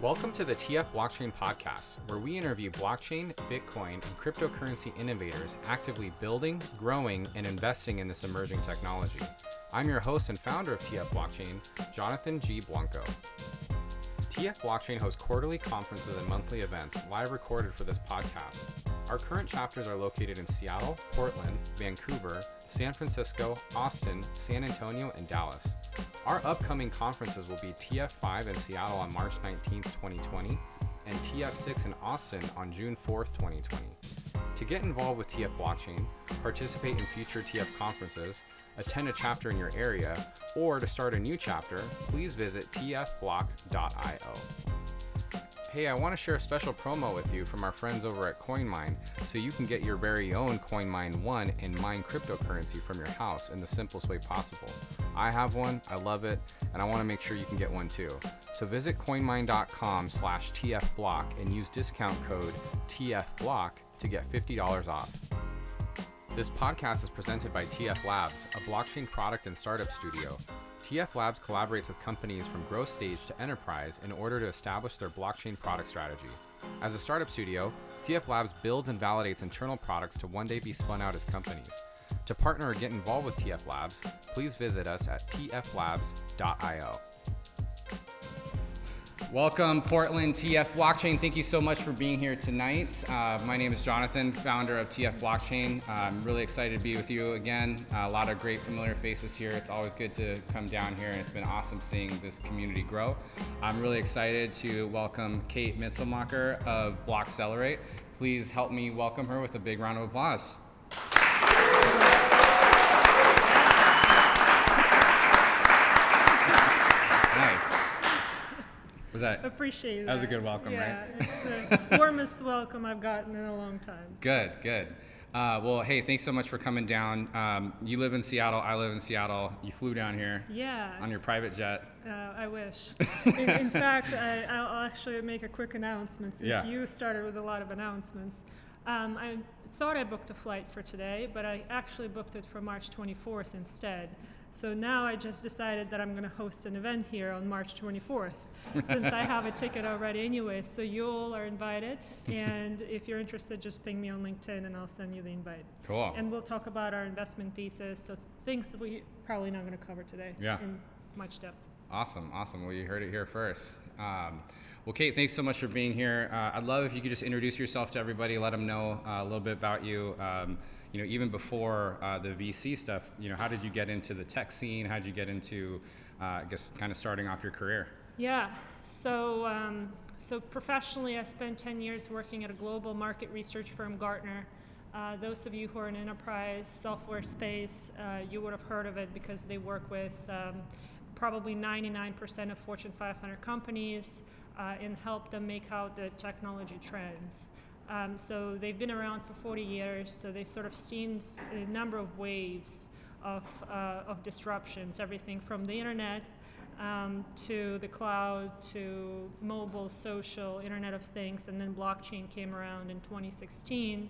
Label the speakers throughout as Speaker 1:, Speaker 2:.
Speaker 1: Welcome to the TF Blockchain Podcast, where we interview blockchain, Bitcoin, and cryptocurrency innovators actively building, growing, and investing in this emerging technology. I'm your host and founder of TF Blockchain, Jonathan G. Blanco. TF Blockchain hosts quarterly conferences and monthly events live recorded for this podcast. Our current chapters are located in Seattle, Portland, Vancouver, San Francisco, Austin, San Antonio, and Dallas. Our upcoming conferences will be TF5 in Seattle on March 19th, 2020, and TF6 in Austin on June 4th, 2020. To get involved with TF Blockchain, participate in future TF conferences, attend a chapter in your area, or to start a new chapter, please visit tfblock.io. Hey, I want to share a special promo with you from our friends over at CoinMine so you can get your very own CoinMine 1 and mine cryptocurrency from your house in the simplest way possible. I have one, I love it, and I want to make sure you can get one too. So visit coinmine.com slash tfblock and use discount code TFBlock to get $50 off. This podcast is presented by TF Labs, a blockchain product and startup studio TF Labs collaborates with companies from growth stage to enterprise in order to establish their blockchain product strategy. As a startup studio, TF Labs builds and validates internal products to one day be spun out as companies. To partner or get involved with TF Labs, please visit us at tflabs.io. Welcome, Portland TF Blockchain. Thank you so much for being here tonight. Uh, my name is Jonathan, founder of TF Blockchain. I'm really excited to be with you again. Uh, a lot of great familiar faces here. It's always good to come down here, and it's been awesome seeing this community grow. I'm really excited to welcome Kate Mitselmakher of Blockcelerate. Please help me welcome her with a big round of applause. Was that
Speaker 2: appreciate
Speaker 1: that? was a good welcome,
Speaker 2: yeah, right? it's the warmest welcome I've gotten in a long time.
Speaker 1: Good, good. Uh, well, hey, thanks so much for coming down. Um, you live in Seattle. I live in Seattle. You flew down here.
Speaker 2: Yeah.
Speaker 1: On your private jet.
Speaker 2: Uh, I wish. in, in, fact, I, will actually make a quick announcement since yeah. you started with a lot of announcements. Um, I thought I booked a flight for today, but I actually booked it for March 24th instead. So now I just decided that I'm going to host an event here on March 24th since I have a ticket already anyway. So you all are invited. And if you're interested, just ping me on LinkedIn and I'll send you the invite.
Speaker 1: Cool.
Speaker 2: And we'll talk about our investment thesis. So things that we probably not going to cover today
Speaker 1: yeah.
Speaker 2: in much depth.
Speaker 1: Awesome, awesome. Well, you heard it here first. Um, well, Kate, thanks so much for being here. Uh, I'd love if you could just introduce yourself to everybody, let them know uh, a little bit about you. Um, you know, even before uh, the VC stuff, you know, how did you get into the tech scene? How did you get into, uh, I guess, kind of starting off your career?
Speaker 2: Yeah. So, um, so professionally, I spent 10 years working at a global market research firm, Gartner. Uh, those of you who are in enterprise software space, uh, you would have heard of it because they work with um, probably 99% of Fortune 500 companies uh, and help them make out the technology trends. Um, so they've been around for 40 years, so they've sort of seen a number of waves of, uh, of disruptions, everything from the internet um, to the cloud to mobile, social, Internet of Things, and then blockchain came around in 2016.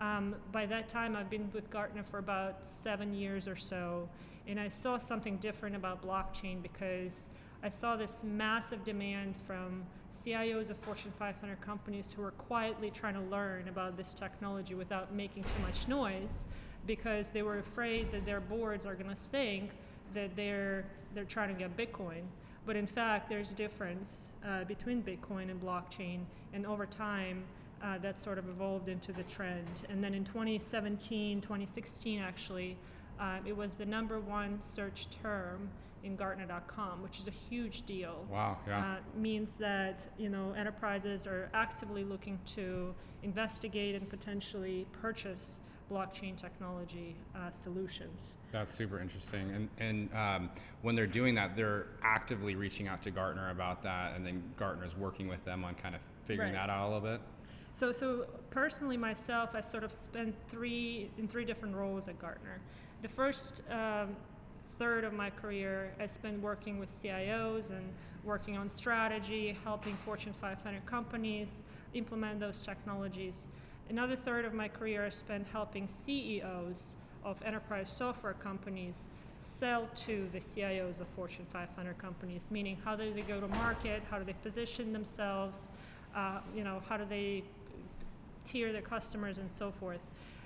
Speaker 2: Um, by that time, I've been with Gartner for about seven years or so, and I saw something different about blockchain because I saw this massive demand from CIOs of Fortune 500 companies who were quietly trying to learn about this technology without making too much noise because they were afraid that their boards are going to think that they're they're trying to get Bitcoin. But in fact, there's a difference uh, between Bitcoin and blockchain, and over time, uh, that sort of evolved into the trend. And then in 2017, 2016, actually, uh, it was the number one search term in Gartner.com, which is a huge deal.
Speaker 1: Wow, yeah.
Speaker 2: Uh, means that you know enterprises are actively looking to investigate and potentially purchase blockchain technology uh, solutions.
Speaker 1: That's super interesting. And, and um, when they're doing that, they're actively reaching out to Gartner about that, and then Gartner's working with them on kind of figuring right. that out a little bit.
Speaker 2: So, so personally, myself, I sort of spent three in three different roles at Gartner. The first um, third of my career, I spent working with CIOs and working on strategy, helping Fortune 500 companies implement those technologies. Another third of my career I spent helping CEOs of enterprise software companies sell to the CIOs of Fortune 500 companies, meaning how do they go to market, how do they position themselves, uh, you know, how do they tier their customers and so forth.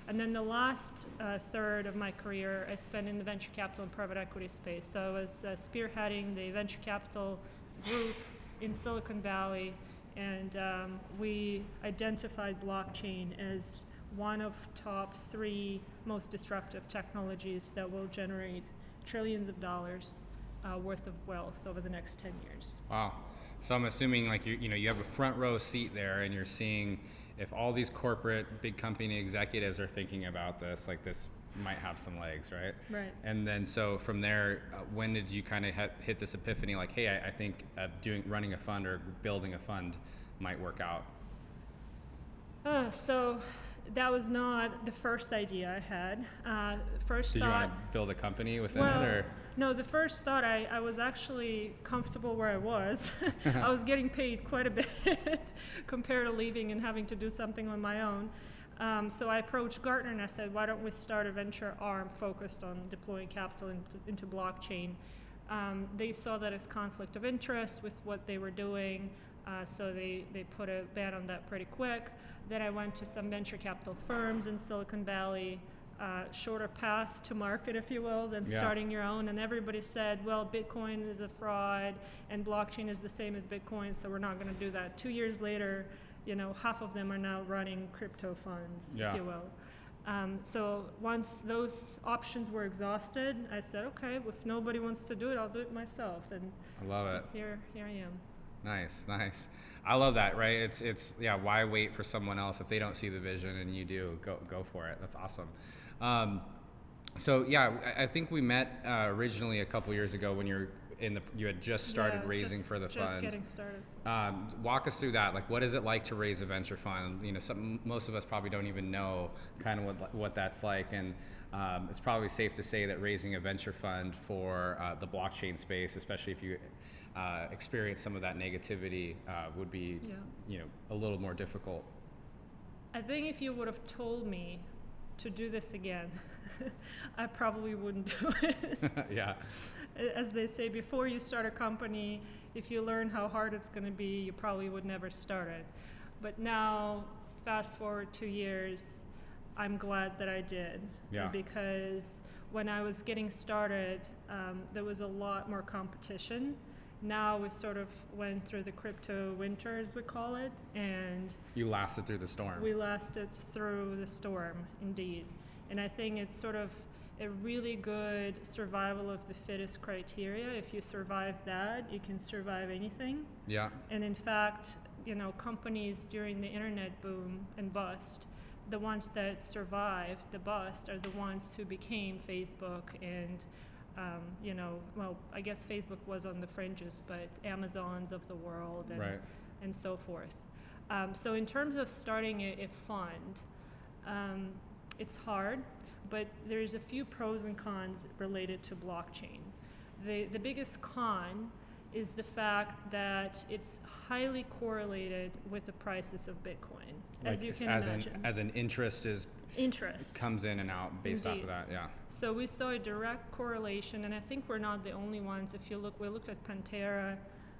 Speaker 2: And then the last uh, third of my career I spent in the venture capital and private equity space. So I was uh, spearheading the venture capital group in Silicon Valley, and um, we identified blockchain as one of top three most disruptive technologies that will generate trillions of dollars uh, worth of wealth over the next 10 years.
Speaker 1: Wow. So I'm assuming like you you know you have a front row seat there and you're seeing if all these corporate big company executives are thinking about this like this might have some legs, right?
Speaker 2: Right.
Speaker 1: And then so from there, uh, when did you kind of hit this epiphany like, hey, I, I think uh, doing running a fund or building a fund might work out?
Speaker 2: Uh, so that was not the first idea I had. Uh, first
Speaker 1: Did
Speaker 2: thought.
Speaker 1: you want to build a company within
Speaker 2: well,
Speaker 1: it, or?
Speaker 2: No, the first thought I, I was actually comfortable where I was. I was getting paid quite a bit compared to leaving and having to do something on my own. Um, so I approached Gartner and I said, why don't we start a venture arm focused on deploying capital into, into blockchain? Um, they saw that as conflict of interest with what they were doing, uh, so they, they put a ban on that pretty quick. Then I went to some venture capital firms in Silicon Valley, uh, shorter path to market, if you will, than
Speaker 1: Yeah.
Speaker 2: starting your own. And everybody said, well, Bitcoin is a fraud and blockchain is the same as Bitcoin, so we're not going to do that. Two years later, you know, half of them are now running crypto funds,
Speaker 1: Yeah.
Speaker 2: if you will. Um, so once those options were exhausted, I said, okay, if nobody wants to do it, I'll do it myself. And
Speaker 1: I love it.
Speaker 2: here, here I am.
Speaker 1: Nice, nice. I love that. Right? It's it's yeah. Why wait for someone else if they don't see the vision and you do? Go go for it. That's awesome. Um, so yeah, I, think we met uh, originally a couple years ago when you're in the you had just started
Speaker 2: Yeah,
Speaker 1: raising
Speaker 2: just-
Speaker 1: for the funds
Speaker 2: just
Speaker 1: fund.
Speaker 2: getting started.
Speaker 1: Um, walk us through that. Like, what is it like to raise a venture fund? You know, some, most of us probably don't even know kind of what what that's like, and um, it's probably safe to say that raising a venture fund for uh, the blockchain space, especially if you uh, experience some of that negativity, uh, would be
Speaker 2: Yeah.
Speaker 1: you know a little more difficult.
Speaker 2: I think if you would have told me to do this again, I probably wouldn't do it.
Speaker 1: yeah,
Speaker 2: As they say, before you start a company, if you learn how hard it's going to be, you probably would never start it. But now, fast forward two years, I'm glad that I did.
Speaker 1: Yeah.
Speaker 2: Because when I was getting started, um, there was a lot more competition. Now we sort of went through the crypto winter, as we call it, and
Speaker 1: you lasted through the storm.
Speaker 2: we lasted through the storm, indeed. And I think it's sort of a really good survival of the fittest criteria. If you survive that, you can survive anything.
Speaker 1: yeah,
Speaker 2: And in fact, you know, companies during the internet boom and bust, the ones that survived the bust are the ones who became Facebook and, um, you know, well, I guess Facebook was on the fringes, but Amazons of the world and,
Speaker 1: right.
Speaker 2: and so forth. Um, so in terms of starting a, a fund, um, it's hard, but there's a few pros and cons related to blockchain. The, the biggest con is the fact that it's highly correlated with the prices of Bitcoin, as you can
Speaker 1: as
Speaker 2: imagine.
Speaker 1: an as an interest is
Speaker 2: Interest.
Speaker 1: comes in and out based off of that. Yeah.
Speaker 2: So we saw a direct correlation, and I think we're not the only ones. If you look, we looked at Pantera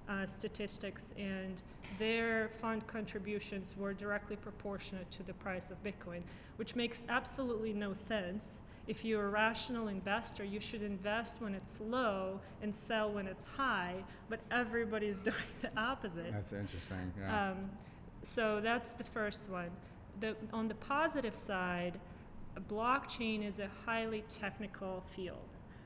Speaker 2: uh, statistics, and their fund contributions were directly proportionate to the price of Bitcoin, which makes absolutely no sense. If you're a rational investor, you should invest when it's low and sell when it's high, but everybody's doing the opposite.
Speaker 1: That's interesting. Yeah.
Speaker 2: Um, so that's the first one. The, on the positive side, a blockchain is a highly technical field.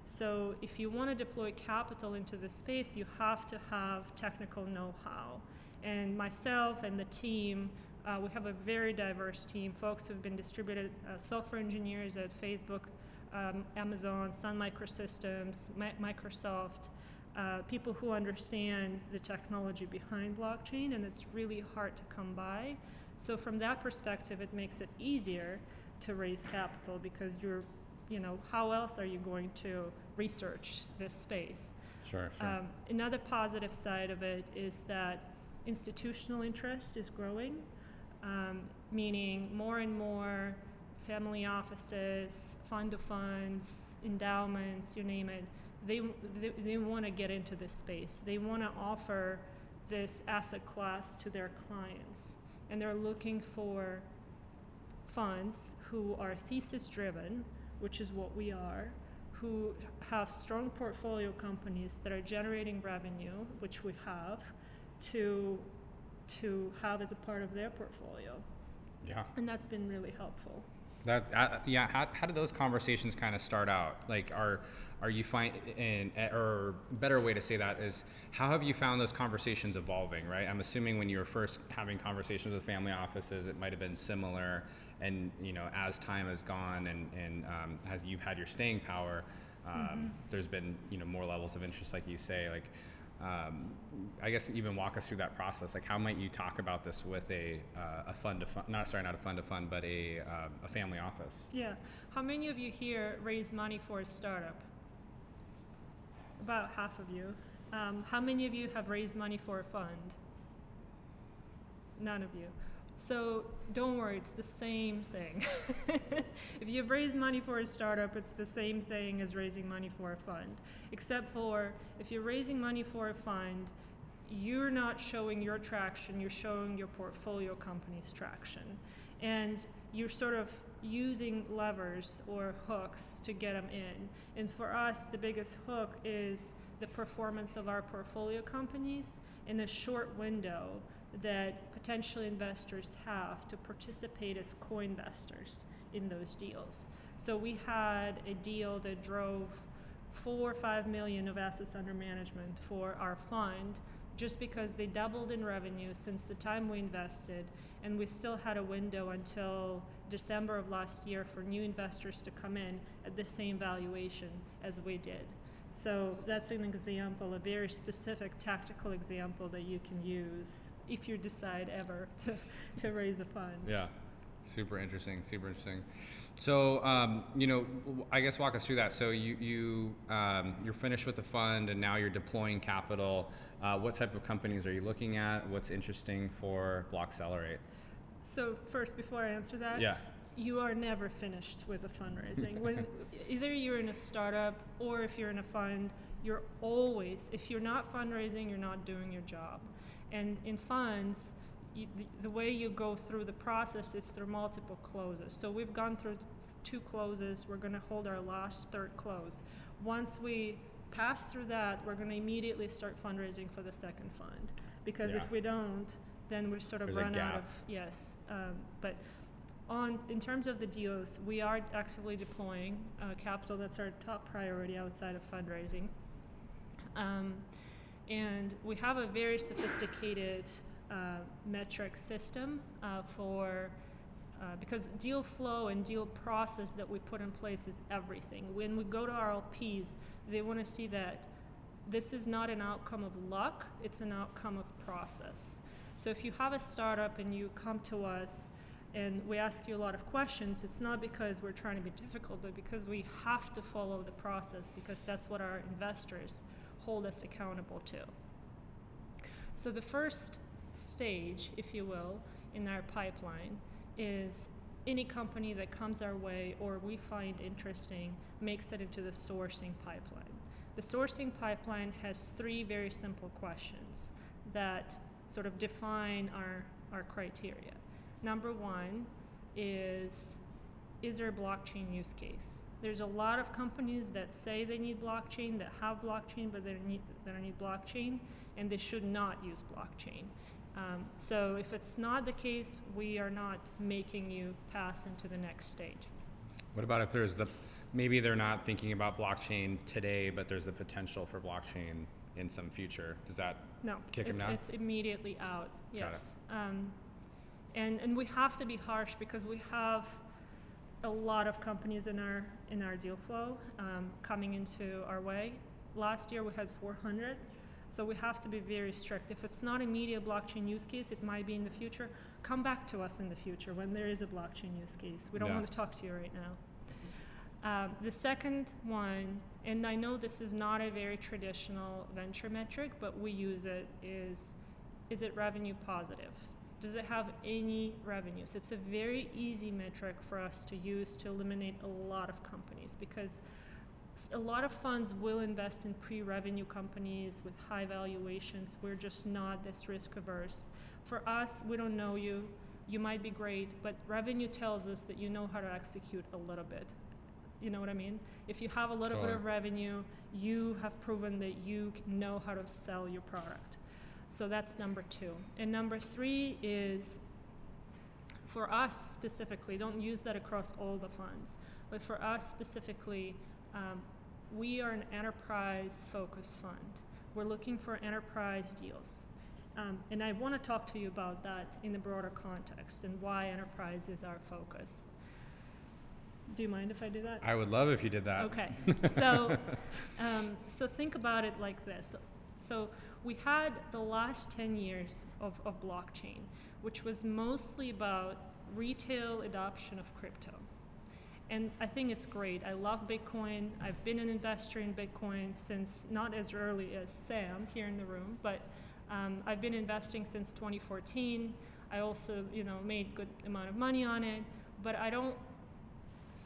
Speaker 2: So if you want to deploy capital into the space, you have to have technical know-how. And myself and the team, uh, we have a very diverse team. Folks who've been distributed uh, software engineers at Facebook, um, Amazon, Sun Microsystems, Mi- Microsoft, uh, people who understand the technology behind blockchain, and it's really hard to come by. So from that perspective, it makes it easier to raise capital because you're, you know, how else are you going to research this space?
Speaker 1: sure. Sure.
Speaker 2: Um, another positive side of it is that institutional interest is growing, um, meaning more and more family offices, fund of funds, endowments, you name it. They, they, they want to get into this space. They want to offer this asset class to their clients. And they're looking for funds who are thesis driven, which is what we are, who have strong portfolio companies that are generating revenue, which we have, to to have as a part of their portfolio.
Speaker 1: Yeah.
Speaker 2: And that's been really helpful.
Speaker 1: That uh, yeah. How, how did those conversations kind of start out? Like, are are you find in or better way to say that is how have you found those conversations evolving? Right. I'm assuming when you were first having conversations with family offices, it might have been similar, and you know, as time has gone and and um, as you've had your staying power, um, mm-hmm. there's been you know more levels of interest, like you say, like um, I guess even walk us through that process. Like, how might you talk about this with a, uh, a fund not sorry, not a fund to fund, but a, uh, a family office?
Speaker 2: Yeah. How many of you here raise money for a startup? About half of you. Um, how many of you have raised money for a fund? None of you. So don't worry, it's the same thing. if you've raised money for a startup, it's the same thing as raising money for a fund. Except for if you're raising money for a fund, you're not showing your traction, you're showing your portfolio company's traction. And you're sort of using levers or hooks to get them in. And for us, the biggest hook is the performance of our portfolio companies in a short window that potential investors have to participate as co-investors in those deals. So we had a deal that drove four or five million of assets under management for our fund just because they doubled in revenue since the time we invested and we still had a window until December of last year for new investors to come in at the same valuation as we did. So that's an example, a very specific tactical example that you can use if you decide ever to, to raise a fund.
Speaker 1: Yeah, super interesting, super interesting. So, um, you know, I guess walk us through that. So you you um, you're finished with the fund, and now you're deploying capital. Uh, what type of companies are you looking at? What's interesting for Blockcelerate?
Speaker 2: So first, before I answer that,
Speaker 1: yeah.
Speaker 2: you are never finished with a fundraising. when either you're in a startup or if you're in a fund, you're always if you're not fundraising, you're not doing your job. And in funds, you, the, the, way you go through the process is through multiple closes. So we've gone through two closes. We're going to hold our last third close. Once we pass through that, we're going to immediately start fundraising for the second fund. Because yeah. if we don't, then we're sort of
Speaker 1: There's
Speaker 2: run out of yes. Um, but on in terms of the deals, we are actively deploying uh, capital. That's our top priority outside of fundraising. Um, and we have a very sophisticated uh, metric system uh, for uh, because deal flow and deal process that we put in place is everything. When we go to RLPs, they want to see that this is not an outcome of luck, it's an outcome of process. So if you have a startup and you come to us and we ask you a lot of questions, it's not because we're trying to be difficult, but because we have to follow the process because that's what our investors hold us accountable to. So the first stage, if you will, in our pipeline is any company that comes our way or we find interesting makes it into the sourcing pipeline. The sourcing pipeline has three very simple questions that sort of define our, our criteria. Number one is Is there a blockchain use case? There's a lot of companies that say they need blockchain, that have blockchain, but they don't need, they don't need blockchain, and they should not use blockchain. Um, so if it's not the case, we are not making you pass into the next stage.
Speaker 1: What about if there's the maybe they're not thinking about blockchain today, but there's the potential for blockchain in some future? Does that
Speaker 2: no?
Speaker 1: Kick
Speaker 2: it's,
Speaker 1: them
Speaker 2: it's immediately out. Yes. Um, and and we have to be harsh because we have a lot of companies in our in our deal flow um, coming into our way. Last year we had 400, so we have to be very strict. If it's not a media blockchain use case, it might be in the future. Come back to us in the future when there is a blockchain use case. We don't yeah. want to talk to you right now. Um, the second one, and I know this is not a very traditional venture metric, but we use it, is is it revenue positive? Does it have any revenues? It's a very easy metric for us to use to eliminate a lot of companies because a lot of funds will invest in pre-revenue companies with high valuations. We're just not this risk averse. For us, we don't know you. You might be great, but revenue tells us that you know how to execute a little bit. You know what I mean? If you have a little bit of revenue, you have proven that you know how to sell your product. So that's number two. And number three is for us specifically, don't use that across all the funds, but for us specifically, um, we are an enterprise focused fund. We're looking for enterprise deals. Um, and I want to talk to you about that in the broader context and why enterprise is our focus. Do you mind if I do that?
Speaker 1: I would love if you did that.
Speaker 2: Okay. so, um, so think about it like this. So we had the last 10 years of, of blockchain, which was mostly about retail adoption of crypto. And I think it's great. I love Bitcoin. I've been an investor in Bitcoin since not as early as Sam here in the room, but um, I've been investing since 2014. I also, you know, made good amount of money on it, but I don't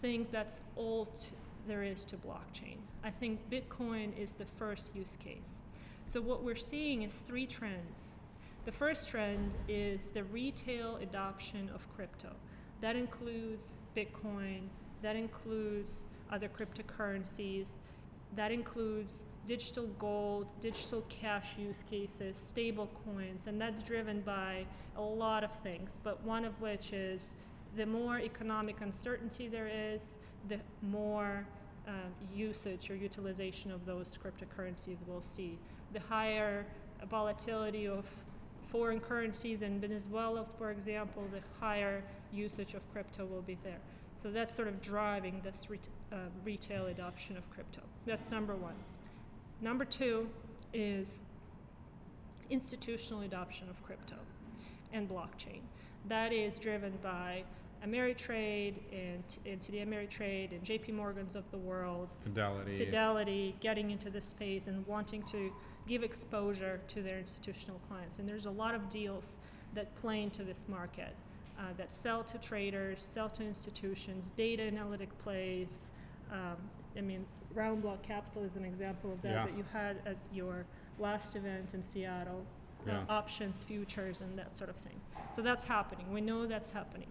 Speaker 2: think that's all t- there is to blockchain. I think Bitcoin is the first use case. So what we're seeing is three trends. The first trend is the retail adoption of crypto. That includes Bitcoin, that includes other cryptocurrencies. That includes digital gold, digital cash use cases, stable coins, and that's driven by a lot of things, but one of which is the more economic uncertainty there is, the more uh, usage or utilization of those cryptocurrencies we'll see. The higher volatility of foreign currencies in Venezuela, for example, the higher usage of crypto will be there. So that's sort of driving this uh, retail adoption of crypto. That's number one. Number two is institutional adoption of crypto and blockchain. That is driven by Ameritrade and, and TD Ameritrade and JP Morgan's of the world.
Speaker 1: Fidelity.
Speaker 2: Fidelity getting into this space and wanting to give exposure to their institutional clients. And there's a lot of deals that play into this market uh, that sell to traders, sell to institutions, data analytic plays. Um, I mean, Round Block Capital is an example of that
Speaker 1: Yeah.
Speaker 2: that you had at your last event in Seattle. Uh,
Speaker 1: Yeah.
Speaker 2: options, futures, and that sort of thing. So that's happening. We know that's happening.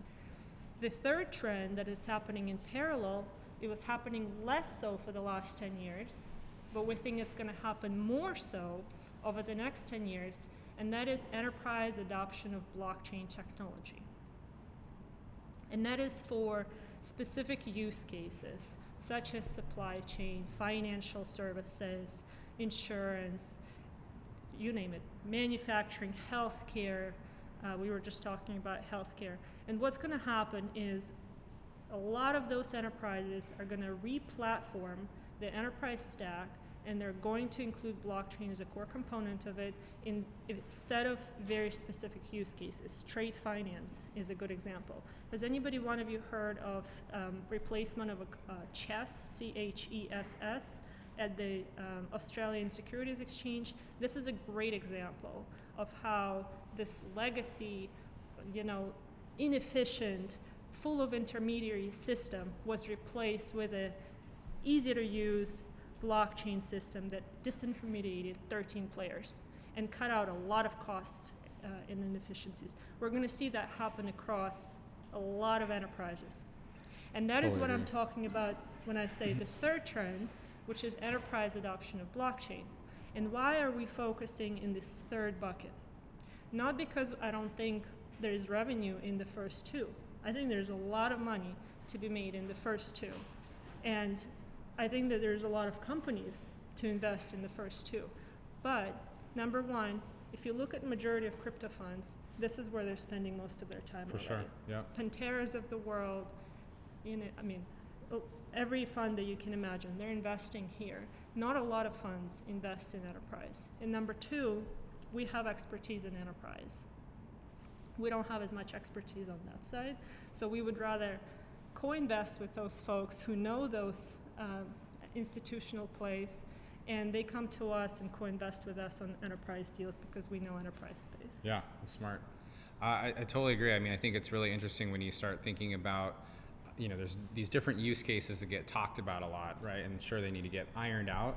Speaker 2: The third trend that is happening in parallel, it was happening less so for the last 10 years, but we think it's going to happen more so over the next 10 years, and that is enterprise adoption of blockchain technology and that is for specific use cases such as supply chain, financial services, insurance, you name it, manufacturing, healthcare. Uh, we were just talking about healthcare. And what's going to happen is a lot of those enterprises are going to re platform the enterprise stack and they're going to include blockchain as a core component of it in a set of very specific use cases. Trade finance is a good example. Has anybody, one of you, heard of um, replacement of a uh, chess, C-H-E-S-S, at the um, Australian Securities Exchange? This is a great example of how this legacy, you know, inefficient, full of intermediary system was replaced with a easy to use blockchain system that disintermediated 13 players and cut out a lot of costs uh, and inefficiencies. We're going to see that happen across a lot of enterprises. And that is
Speaker 1: Totally
Speaker 2: what I'm talking about when I say the third trend, which is enterprise adoption of blockchain. And why are we focusing in this third bucket? Not because I don't think there's revenue in the first two. I think there's a lot of money to be made in the first two. And I think that there's a lot of companies to invest in the first two. But number one, if you look at majority of crypto funds, this is where they're spending most of their time
Speaker 1: For sure. Yeah.
Speaker 2: Panteras of the world, you know, I mean, every fund that you can imagine, they're investing here. Not a lot of funds invest in enterprise. And number two, we have expertise in enterprise. We don't have as much expertise on that side, so we would rather co-invest with those folks who know those um, institutional plays, and they come to us and co-invest with us on enterprise deals because we know enterprise space.
Speaker 1: Yeah, that's smart. I, I totally agree. I mean, I think it's really interesting when you start thinking about, you know, there's these different use cases that get talked about a lot, right? And sure, they need to get ironed out.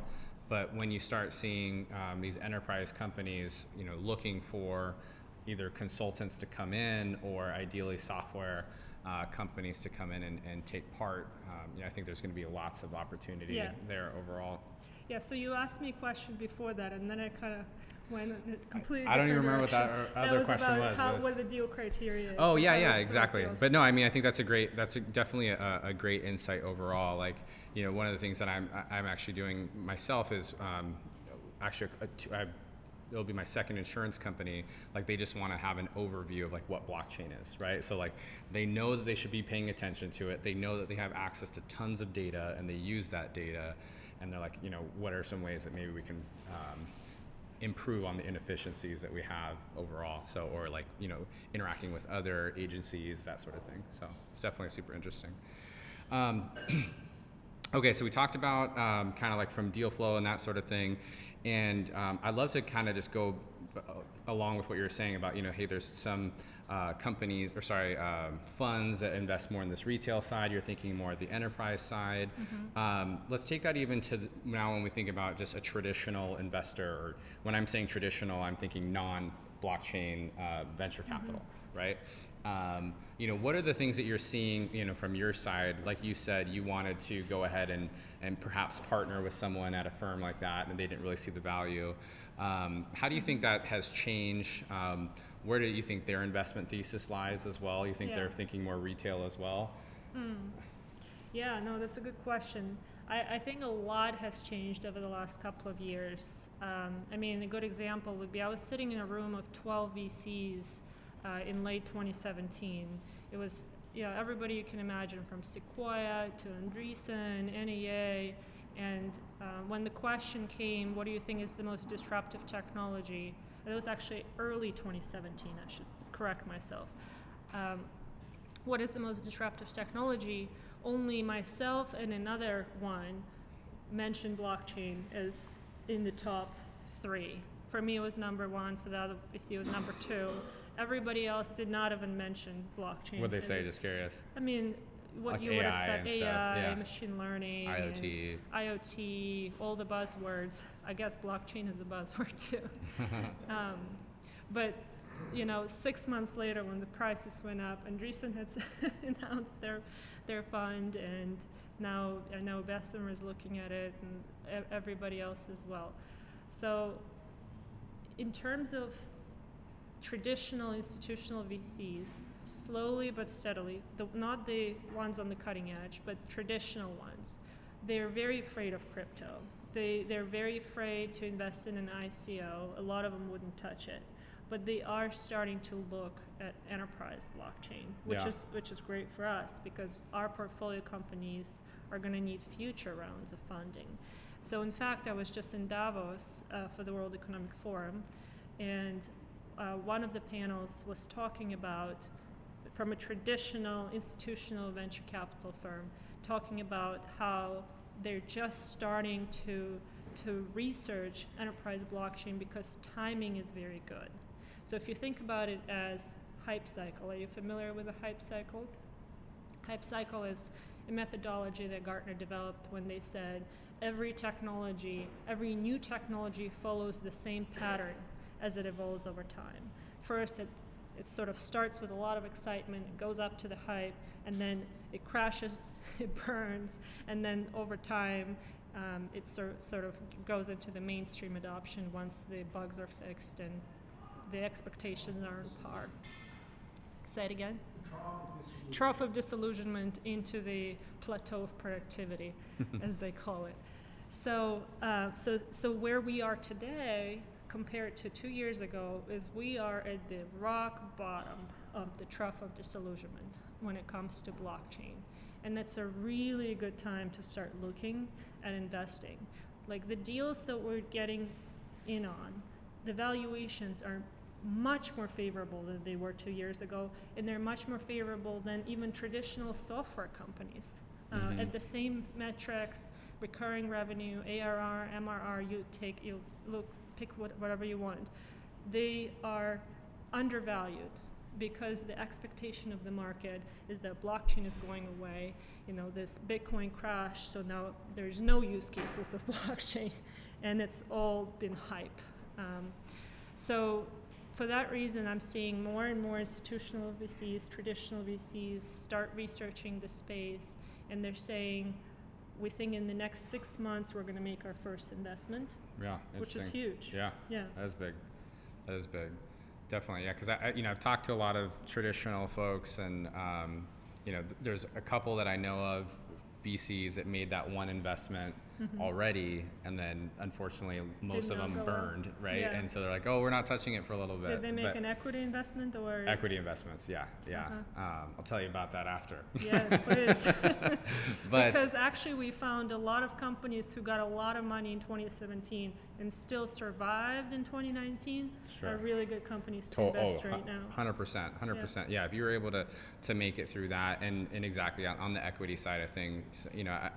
Speaker 1: But when you start seeing um, these enterprise companies, you know, looking for either consultants to come in or ideally software uh, companies to come in and, and take part, um, you know, I think there's going to be lots of opportunity
Speaker 2: Yeah.
Speaker 1: there overall.
Speaker 2: Yeah, so you asked me a question before that, and then I kind of went completely
Speaker 1: I don't even remember what that
Speaker 2: direction.
Speaker 1: or- other
Speaker 2: was
Speaker 1: question
Speaker 2: about
Speaker 1: was,
Speaker 2: How,
Speaker 1: was-
Speaker 2: what the deal criteria is.
Speaker 1: Oh yeah, yeah, exactly. But no, I mean, I think that's a great. That's a, definitely a, a great insight overall. Like, you know, one of the things that I'm I'm actually doing myself is um, actually two, I, it'll be my second insurance company. Like, they just want to have an overview of like what blockchain is, right? So like, they know that they should be paying attention to it. They know that they have access to tons of data, and they use that data. And they're like, you know, what are some ways that maybe we can um, improve on the inefficiencies that we have overall. So, or like, you know, interacting with other agencies, that sort of thing. So, it's definitely super interesting. Um, okay, so we talked about um, kind of like from deal flow and that sort of thing. And um, I'd love to kind of just go uh, along with what you're saying about, you know, hey, there's some uh, companies, or sorry, um, funds that invest more in this retail side. You're thinking more of the enterprise side. Um, let's take that even to the, now when we think about just a traditional investor, or when I'm saying traditional, I'm thinking non blockchain uh, venture capital, right? Um, you know, what are the things that you're seeing, you know, from your side? Like you said, you wanted to go ahead and, and perhaps partner with someone at a firm like that, and they didn't really see the value. Um, how do you think that has changed? Um, where do you think their investment thesis lies as well? You think
Speaker 2: Yeah.
Speaker 1: they're thinking more retail as well?
Speaker 2: Yeah, no, that's a good question. I, I think a lot has changed over the last couple of years. Um, I mean, a good example would be I was sitting in a room of 12 VCs uh, in late 2017. It was, you know, everybody you can imagine from Sequoia to Andreessen, NEA, and uh, when the question came, what do you think is the most disruptive technology? It was actually early 2017, I should correct myself. Um, what is the most disruptive technology? Only myself and another one mentioned blockchain as in the top three. For me, it was number one. For the other it was number two. Everybody else did not even mention blockchain.
Speaker 1: What they say? Just curious.
Speaker 2: I mean, what
Speaker 1: Like
Speaker 2: you would expect:
Speaker 1: stuff,
Speaker 2: AI,
Speaker 1: yeah.
Speaker 2: machine learning,
Speaker 1: IoT.
Speaker 2: IoT, all the buzzwords. I guess blockchain is a buzzword too. um, but you know, six months later, when the prices went up, Andreessen had announced their their fund, and now I know Bessemer is looking at it, and everybody else as well. So, in terms of traditional institutional VCs, slowly but steadily, the, not the ones on the cutting edge, but traditional ones, they're very afraid of crypto. They, they're very afraid to invest in an ICO. A lot of them wouldn't touch it. But they are starting to look at enterprise blockchain, which
Speaker 1: Yeah.
Speaker 2: is which is great for us because our portfolio companies are going to need future rounds of funding. So in fact, I was just in Davos uh, for the World Economic Forum, and uh, one of the panels was talking about, from a traditional institutional venture capital firm, talking about how they're just starting to to research enterprise blockchain because timing is very good. So if you think about it as hype cycle, are you familiar with a hype cycle? Hype cycle is a methodology that Gartner developed when they said every technology, every new technology follows the same pattern as it evolves over time. First, it, it sort of starts with a lot of excitement, it goes up to the hype, and then it crashes, it burns, and then over time, um, it sort, sort of goes into the mainstream adoption once the bugs are fixed and the expectations are on par. Say it again trough of disillusionment into the plateau of productivity, as they call it. So, uh, so, so where we are today, compared to two years ago, is we are at the rock bottom of the trough of disillusionment when it comes to blockchain, and that's a really good time to start looking at investing. Like the deals that we're getting in on, the valuations are much more favorable than they were two years ago, and they're much more favorable than even traditional software companies. Uh,
Speaker 1: Mhm.
Speaker 2: At the same metrics, recurring revenue, ARR, MRR, you take, you look, pick what, whatever you want. They are undervalued because the expectation of the market is that blockchain is going away. You know, this Bitcoin crash, so now there's no use cases of blockchain, and it's all been hype. Um, so for that reason, I'm seeing more and more institutional VCs, traditional VCs, start researching the space, and they're saying, we think in the next six months we're going to make our first investment,
Speaker 1: Yeah.
Speaker 2: which is huge.
Speaker 1: Yeah.
Speaker 2: Yeah.
Speaker 1: That is big. That is big. Definitely, yeah. Because I, I, you know, I've talked to a lot of traditional folks, and um, you know, th- there's a couple that I know of VCs that made that one investment
Speaker 2: Mhm.
Speaker 1: already, and then unfortunately most of them burned, right?
Speaker 2: Yeah.
Speaker 1: And so they're like, oh, we're not touching it for a little bit.
Speaker 2: Did they make
Speaker 1: but
Speaker 2: an equity investment or?
Speaker 1: equity investments? Yeah, yeah.
Speaker 2: Uh-huh.
Speaker 1: Um, I'll tell you about that after.
Speaker 2: Yes, please.
Speaker 1: but
Speaker 2: because actually, we found a lot of companies who got a lot of money in 2017 and still survived in 2019
Speaker 1: Sure.
Speaker 2: are really good companies to
Speaker 1: To-
Speaker 2: invest
Speaker 1: oh,
Speaker 2: right now.
Speaker 1: Hundred percent, hundred percent. Yeah, if you were able to to make it through that, and and exactly on, on the equity side of things, you know, I,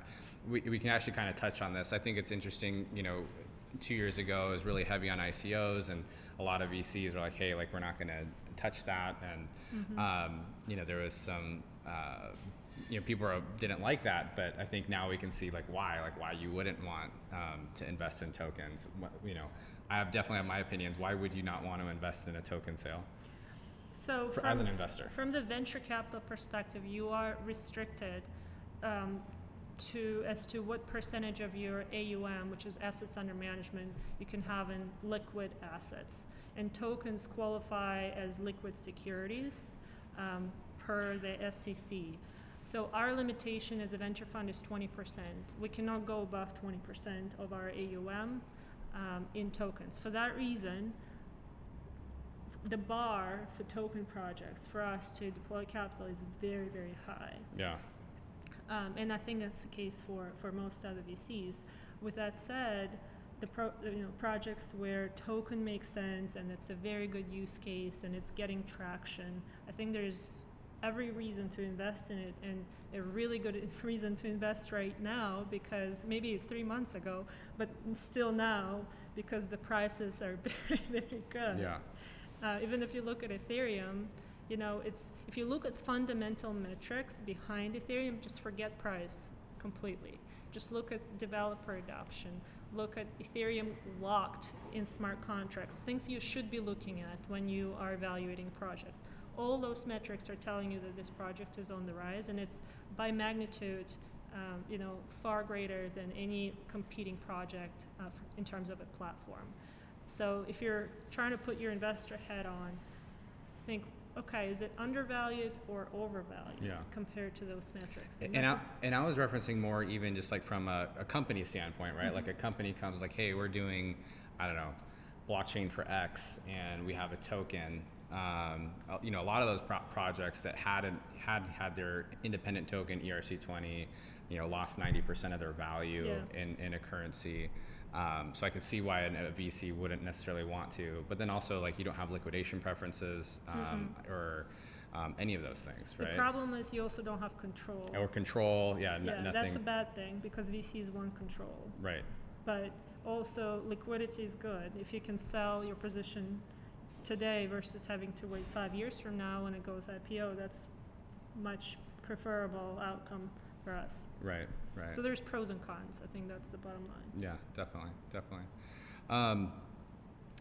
Speaker 1: we we can actually kind of touch on this. I think it's interesting. You know, two years ago it was really heavy on ICOs, and a lot of VCs were like, hey, like we're not going to touch that, and
Speaker 2: Mm-hmm.
Speaker 1: um, you know, there was some. Uh, you know, people are, didn't like that, but I think now we can see like why, like why you wouldn't want um, to invest in tokens. You know, I have definitely have my opinions. Why would you not want to invest in a token sale?
Speaker 2: So,
Speaker 1: For-
Speaker 2: from,
Speaker 1: as an investor.
Speaker 2: from the venture capital perspective, you are restricted um, to as to what percentage of your AUM, which is assets under management, you can have in liquid assets. And tokens qualify as liquid securities um, per the SEC. So our limitation as a venture fund is 20%. We cannot go above 20% of our AUM um, in tokens. For that reason, the bar for token projects for us to deploy capital is very, very high.
Speaker 1: Yeah.
Speaker 2: Um, and I think that's the case for, for most other VCs. With that said, the pro, you know, projects where token makes sense and it's a very good use case and it's getting traction, I think there's every reason to invest in it and a really good reason to invest right now because maybe it's three months ago, but still now because the prices are very, very good.
Speaker 1: Yeah.
Speaker 2: Uh, even if you look at Ethereum, you know, it's if you look at fundamental metrics behind Ethereum, just forget price completely. Just look at developer adoption. Look at Ethereum locked in smart contracts, things you should be looking at when you are evaluating projects. All those metrics are telling you that this project is on the rise, and it's by magnitude, um, you know, far greater than any competing project uh, in terms of a platform. So if you're trying to put your investor head on, think, okay, is it undervalued or overvalued
Speaker 1: Yeah.
Speaker 2: compared to those metrics?
Speaker 1: And
Speaker 2: that
Speaker 1: I, and I was referencing more even just like from a, a company standpoint, right? Like a company comes like, hey, we're doing, I don't know, blockchain for X, and we have a token. Um, uh, you know, a lot of those pro- projects that hadn't had had their independent token ERC20, you know, lost 90% of their value
Speaker 2: Yeah.
Speaker 1: in, in a currency. Um, so I could see why an- a VC wouldn't necessarily want to, but then also like you don't have liquidation preferences um, or um, any of those things,
Speaker 2: The problem is you also don't have control.
Speaker 1: or control, yeah, n-
Speaker 2: yeah,
Speaker 1: nothing.
Speaker 2: that's a bad thing because VCs want control.
Speaker 1: Right.
Speaker 2: But also liquidity is good. If you can sell your position today versus having to wait five years from now when it goes IPO, that's much preferable outcome for us.
Speaker 1: Right. Right.
Speaker 2: So there's pros and cons. I think that's the bottom line.
Speaker 1: yeah, definitely, definitely. Um,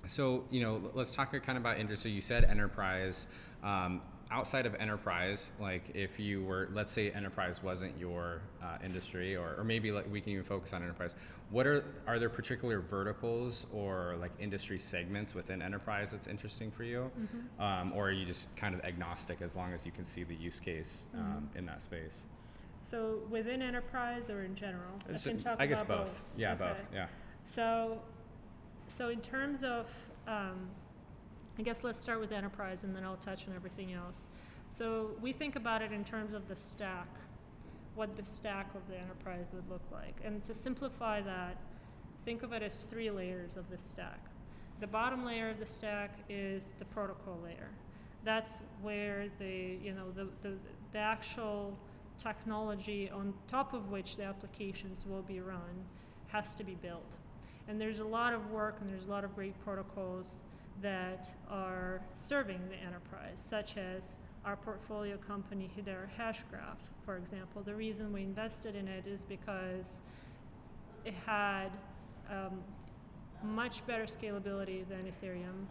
Speaker 1: so you know, let's talk kind of about industry. You said enterprise. Um, outside of enterprise, like if you were, let's say enterprise wasn't your uh, industry, or, or maybe like we can even focus on enterprise. What are are there particular verticals or like industry segments within enterprise that's interesting for you,
Speaker 2: Mm-hmm.
Speaker 1: um, or are you just kind of agnostic as long as you can see the use case um,
Speaker 2: Mhm.
Speaker 1: in that space?
Speaker 2: So within enterprise or in general? I
Speaker 1: It's-
Speaker 2: can talk
Speaker 1: I guess
Speaker 2: about
Speaker 1: both. Yeah,
Speaker 2: Okay.
Speaker 1: both. Yeah.
Speaker 2: So, so in terms of, um, I guess let's start with enterprise and then I'll touch on everything else. So we think about it in terms of the stack, what the stack of the enterprise would look like. And to simplify that, think of it as three layers of the stack. The bottom layer of the stack is the protocol layer. That's where the, you know, the, the, the actual technology on top of which the applications will be run has to be built. And there's a lot of work and there's a lot of great protocols that are serving the enterprise, such as our portfolio company Hedera Hashgraph, for example. The reason we invested in it is because it had um, much better scalability than Ethereum.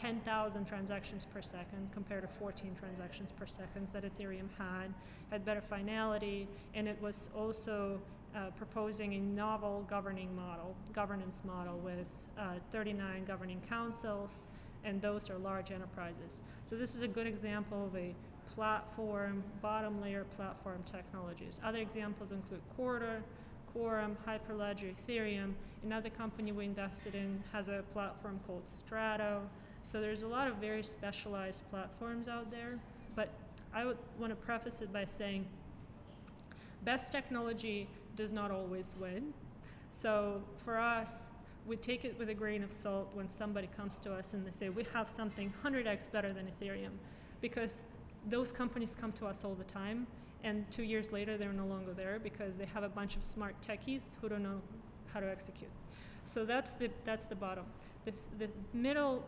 Speaker 2: 10,000 transactions per second compared to 14 transactions per second that Ethereum had, had better finality, and it was also uh, proposing a novel governing model, governance model with uh, 39 governing councils, and those are large enterprises. So this is a good example of a platform, bottom layer platform technologies. Other examples include Corda, Quorum, Hyperledger, Ethereum. Another company we invested in has a platform called Strato. So there's a lot of very specialized platforms out there, but I would want to preface it by saying best technology does not always win. So for us, we take it with a grain of salt when somebody comes to us and they say, we have something 100x better than Ethereum, because those companies come to us all the time, and two years later they're no longer there because they have a bunch of smart techies who don't know how to execute. So that's the, that's the bottom. The, the middle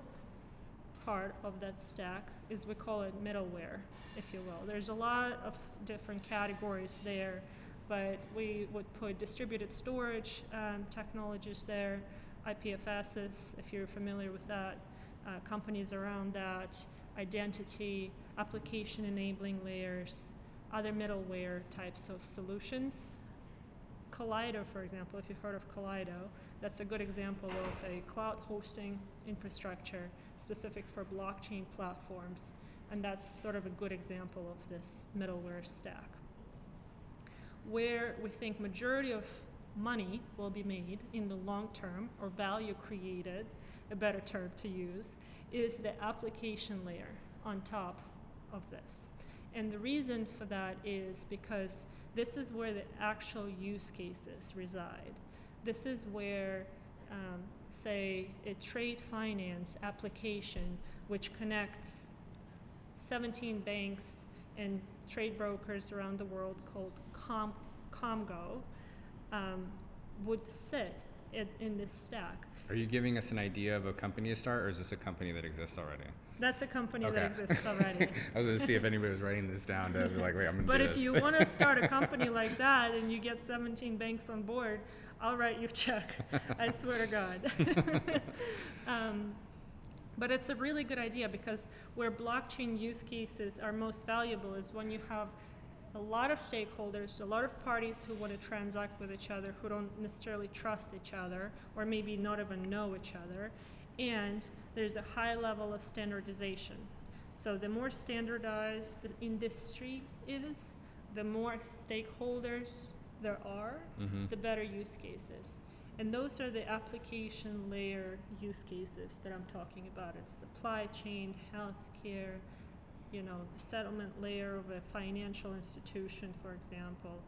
Speaker 2: part of that stack is we call it middleware, if you will. There's a lot of different categories there, but we would put distributed storage um, technologies there, IPFSs, if you're familiar with that, uh, companies around that, identity, application enabling layers, other middleware types of solutions. Kaleido, for example, if you've heard of Kaleido, that's a good example of a cloud hosting infrastructure specific for blockchain platforms, and that's sort of a good example of this middleware stack. Where we think majority of money will be made in the long term, or value created, a better term to use, is the application layer on top of this. And the reason for that is because this is where the actual use cases reside. This is where, um, say, a trade finance application which connects 17 banks and trade brokers around the world called Com- Komgo um, would sit in, in this stack.
Speaker 1: Are you giving us an idea of a company to start, or is this a company that exists already?
Speaker 2: That's a company that exists already.
Speaker 1: I was going to see if anybody was writing this down. To be like, wait, I'm going to
Speaker 2: But if
Speaker 1: this.
Speaker 2: you want to start a company like that and you get 17 banks on board, I'll write you a check. I swear to God. um, but it's a really good idea because where blockchain use cases are most valuable is when you have a lot of stakeholders, a lot of parties who want to transact with each other, who don't necessarily trust each other, or maybe not even know each other, and there's a high level of standardization. So the more standardized the industry is, the more stakeholders there are,
Speaker 1: Mhm.
Speaker 2: the better use cases. And those are the application layer use cases that I'm talking about. It's supply chain, healthcare, you know, settlement layer of a financial institution, for example.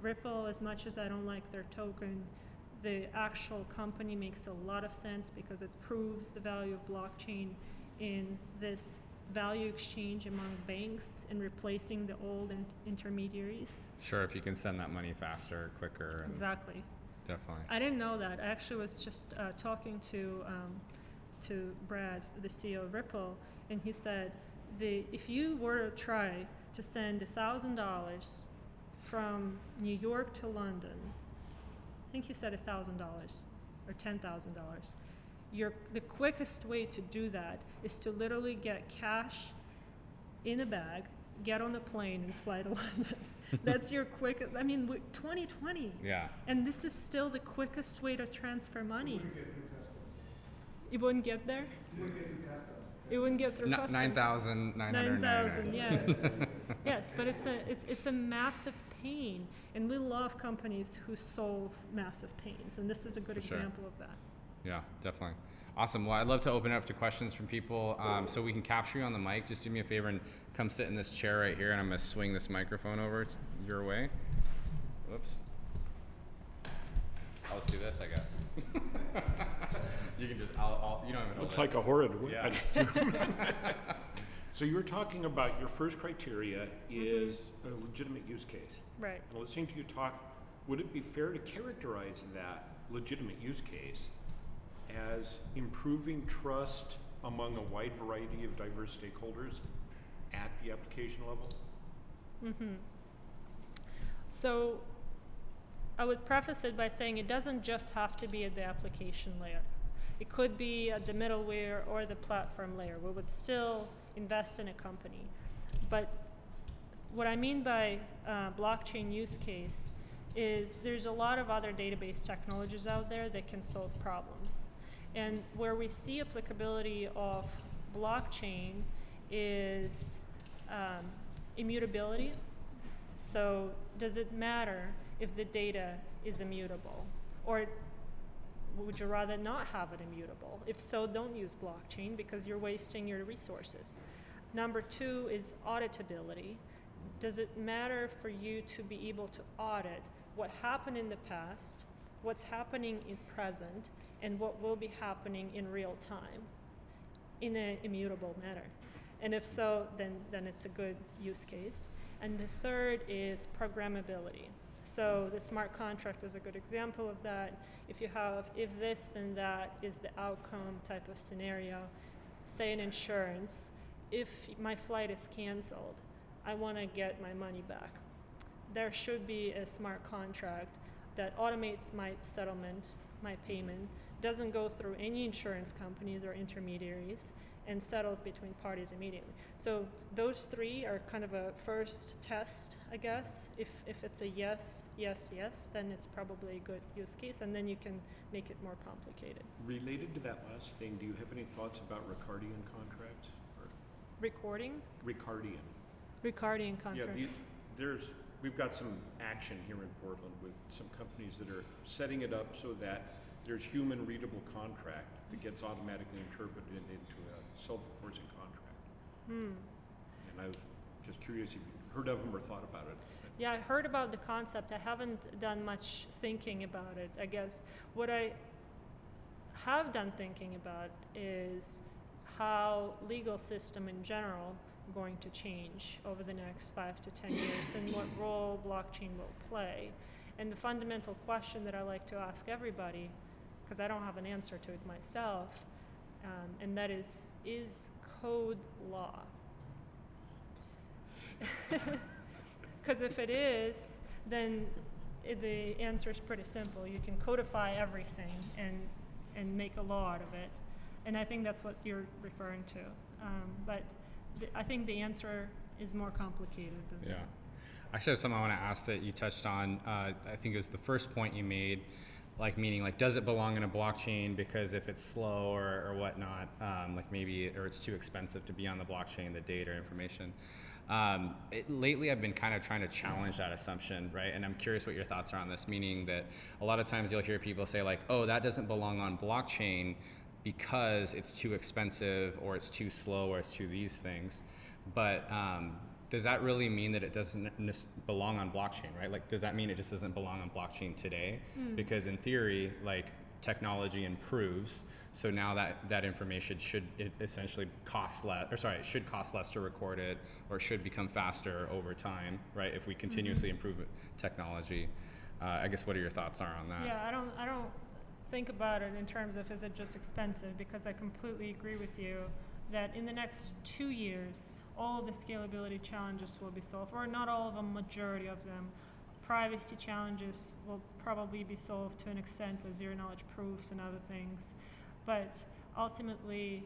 Speaker 2: Ripple, as much as I don't like their token, the actual company makes a lot of sense because it proves the value of blockchain in this value exchange among banks and replacing the old in- intermediaries.
Speaker 1: Sure, if you can send that money faster, quicker, and
Speaker 2: Exactly.
Speaker 1: definitely.
Speaker 2: I didn't know that. I actually was just uh, talking to um, to Brad, the CEO of Ripple, and he said, the if you were to try to send thousand dollars from New York to London, I think he said thousand dollars or ten thousand dollars. Your the quickest way to do that is to literally get cash in a bag, get on a plane, and fly to London. That's your quick. I mean, 2020.
Speaker 1: Yeah.
Speaker 2: And this is still the quickest way to transfer money. It wouldn't get there? It wouldn't get through
Speaker 1: N-
Speaker 2: customs.
Speaker 1: Nine thousand nine hundred
Speaker 2: Nine thousand,
Speaker 1: ninety-nine.
Speaker 2: yes. yes, but it's a it's it's a massive pain, and we love companies who solve massive pains, and this is a good
Speaker 1: For sure.
Speaker 2: example of that.
Speaker 1: Yeah, definitely. Awesome. Well, I'd love to open it up to questions from people, um, so we can capture you on the mic. Just do me a favor and come sit in this chair right here, and I'm gonna swing this microphone over your way. Whoops. I'll just do this, I guess. you can just. I'll. I'll you don't even.
Speaker 3: Looks
Speaker 1: hold
Speaker 3: like a horrid.
Speaker 1: Yeah.
Speaker 3: So you were talking about your first criteria is a legitimate use case.
Speaker 2: Right.
Speaker 3: Now, listening to you talk, would it be fair to characterize that legitimate use case as improving trust among a wide variety of diverse stakeholders at the application level?
Speaker 2: Mm-hmm. So I would preface it by saying it doesn't just have to be at the application layer. It could be at the middleware or the platform layer. We would still invest in a company. But what I mean by uh, blockchain use case is there's a lot of other database technologies out there that can solve problems. And where we see applicability of blockchain is um, immutability. So, does it matter if the data is immutable? Or would you rather not have it immutable? If so, don't use blockchain because you're wasting your resources. Number two is auditability. Does it matter for you to be able to audit what happened in the past, what's happening in present, and what will be happening in real time in an immutable manner? And if so, then, then it's a good use case. And the third is programmability. So the smart contract is a good example of that. If you have if this, then that is the outcome type of scenario, say in insurance, if my flight is canceled, I want to get my money back. There should be a smart contract that automates my settlement, my payment, doesn't go through any insurance companies or intermediaries, and settles between parties immediately. So those three are kind of a first test, I guess. If, if it's a yes, yes, yes, then it's probably a good use case, and then you can make it more complicated.
Speaker 3: Related to that last thing, do you have any thoughts about Ricardian contracts? Or
Speaker 2: Recording?
Speaker 3: Ricardian.
Speaker 2: Ricardian contract.
Speaker 3: Yeah, the, there's, we've got some action here in Portland with some companies that are setting it up so that there's human readable contract that gets automatically interpreted into a self-enforcing contract.
Speaker 2: Hmm.
Speaker 3: And I was just curious if you heard of them or thought about it.
Speaker 2: Yeah, I heard about the concept. I haven't done much thinking about it, I guess. What I have done thinking about is how legal system in general going to change over the next five to ten years and what role blockchain will play. And the fundamental question that I like to ask everybody, because I don't have an answer to it myself, um, and that is is code law? Because if it is, then the answer is pretty simple. You can codify everything and, and make a law out of it. And I think that's what you're referring to. Um, but th- I think the answer is more complicated than
Speaker 1: Yeah.
Speaker 2: that.
Speaker 1: Actually, I have something I want to ask that you touched on. Uh, I think it was the first point you made, like meaning like, does it belong in a blockchain? Because if it's slow or, or whatnot, um, like maybe or it's too expensive to be on the blockchain, the data information. Um, it, lately, I've been kind of trying to challenge that assumption, right? And I'm curious what your thoughts are on this. Meaning that a lot of times you'll hear people say like, "Oh, that doesn't belong on blockchain because it's too expensive, or it's too slow, or it's too these things." But um, does that really mean that it doesn't belong on blockchain, right? Like, does that mean it just doesn't belong on blockchain today? Because in theory, like technology improves, so now that that information should it essentially cost less, or sorry, it should cost less to record it, or should become faster over time, right? If we continuously improve technology, uh, I guess what are your thoughts are on that?
Speaker 2: Yeah, I don't, I don't think about it in terms of is it just expensive because I completely agree with you that in the next two years, all of the scalability challenges will be solved, or not all of them, majority of them. Privacy challenges will probably be solved to an extent with zero knowledge proofs and other things, but ultimately,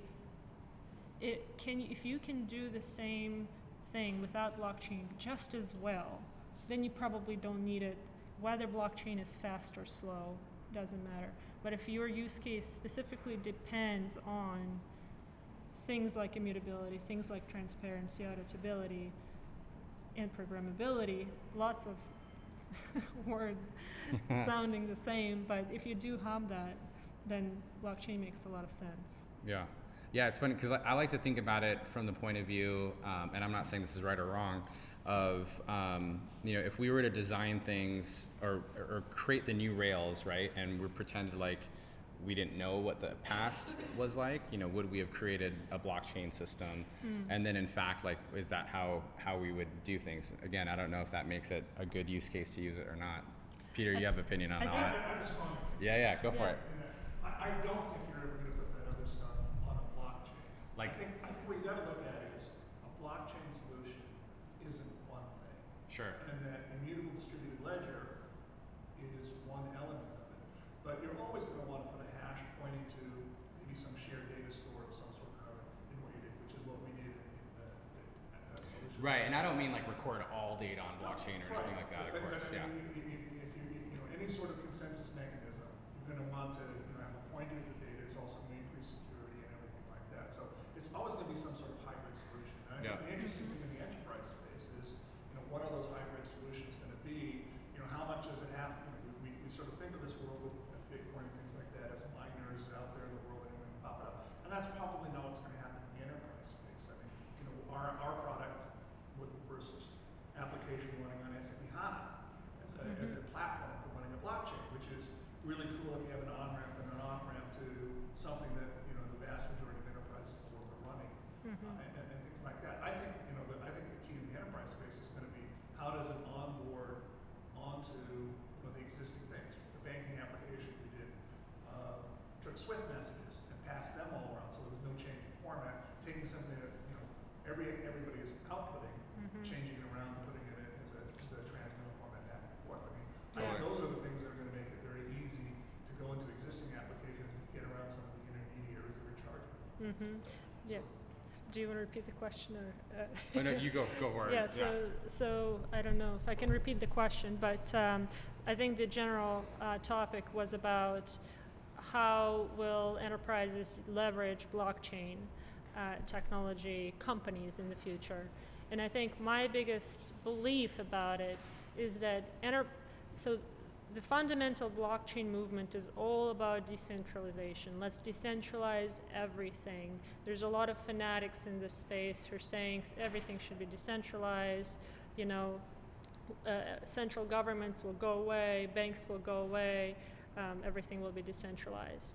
Speaker 2: it can if you can do the same thing without blockchain just as well, then you probably don't need it. Whether blockchain is fast or slow doesn't matter. But if your use case specifically depends on things like immutability, things like transparency, auditability, and programmability, lots of words sounding the same, but if you do have that, then blockchain makes a lot of sense.
Speaker 1: Yeah. Yeah, it's funny because I, I like to think about it from the point of view, um, and I'm not saying this is right or wrong, of, um, you know, if we were to design things or, or create the new rails, right, and we pretended like we didn't know what the past was like, you know, would we have created a blockchain system? Hmm. And then in fact, like, is that how, how we would do things? Again, I don't know if that makes it a good use case to use it or not. Peter, you have opinion on
Speaker 2: I
Speaker 1: that?
Speaker 2: think-
Speaker 4: I have a strong
Speaker 1: Yeah, yeah, go for it.
Speaker 4: I, I don't think you're ever gonna put that other stuff on a blockchain.
Speaker 1: Sure.
Speaker 4: And that immutable distributed ledger is one element of it. But you're always gonna wanna put a hash pointing to maybe some shared data store of some sort of in what you did, which is what we did in the, the uh, solution.
Speaker 1: Right, and I don't mean like record all data on blockchain or anything like that, of course, yeah.
Speaker 4: mean, you- you- If you, you know, any sort of consensus mechanism, you're gonna want to, you know, have a pointer to the data, it's also gonna increase security and everything like that. So it's always gonna be some sort of hybrid solution. And I
Speaker 1: Yeah.
Speaker 4: the interesting thing in the enterprise space is, you know, what are those hybrid solutions gonna be? You know, how much does it have, you know, we, we sort of think of this world with Bitcoin and things like that as miners out there in the world and pop it up. And that's probably not what's gonna happen in the enterprise space. I mean, you know, our, our product was the first application running on SAP HANA as a, as a platform for running a blockchain, which is really cool if you have an on-ramp and an off-ramp to something that, you know, the vast majority of enterprises in the world are running, uh,
Speaker 2: Mhm.
Speaker 4: and, and, and things like that. I think, you know, the, I think the key to the enterprise space is gonna be, how does it onboard onto, you know, the existing things? The banking application we did, uh, took Swift messages and passed them all around, so there was no change in format, taking something that, you know, every, everybody is outputting,
Speaker 2: Mhm.
Speaker 4: changing it around, putting it in as a, as a transmittal format back and forth. I mean, I think those are the things that are gonna make it very easy to go into existing applications and get around some of the intermediaries that are
Speaker 2: Mhm. Yeah. Do you want to repeat the question or? Uh,
Speaker 1: Oh, no, you go, go for it.
Speaker 2: yeah. So so I don't know if I can repeat the question, but um, I think the general uh, topic was about how will enterprises leverage blockchain uh, technology companies in the future. And I think my biggest belief about it is that enter- so the fundamental blockchain movement is all about decentralization. Let's decentralize everything. There's a lot of fanatics in this space who are saying everything should be decentralized. You know, uh, central governments will go away, banks will go away, um, everything will be decentralized.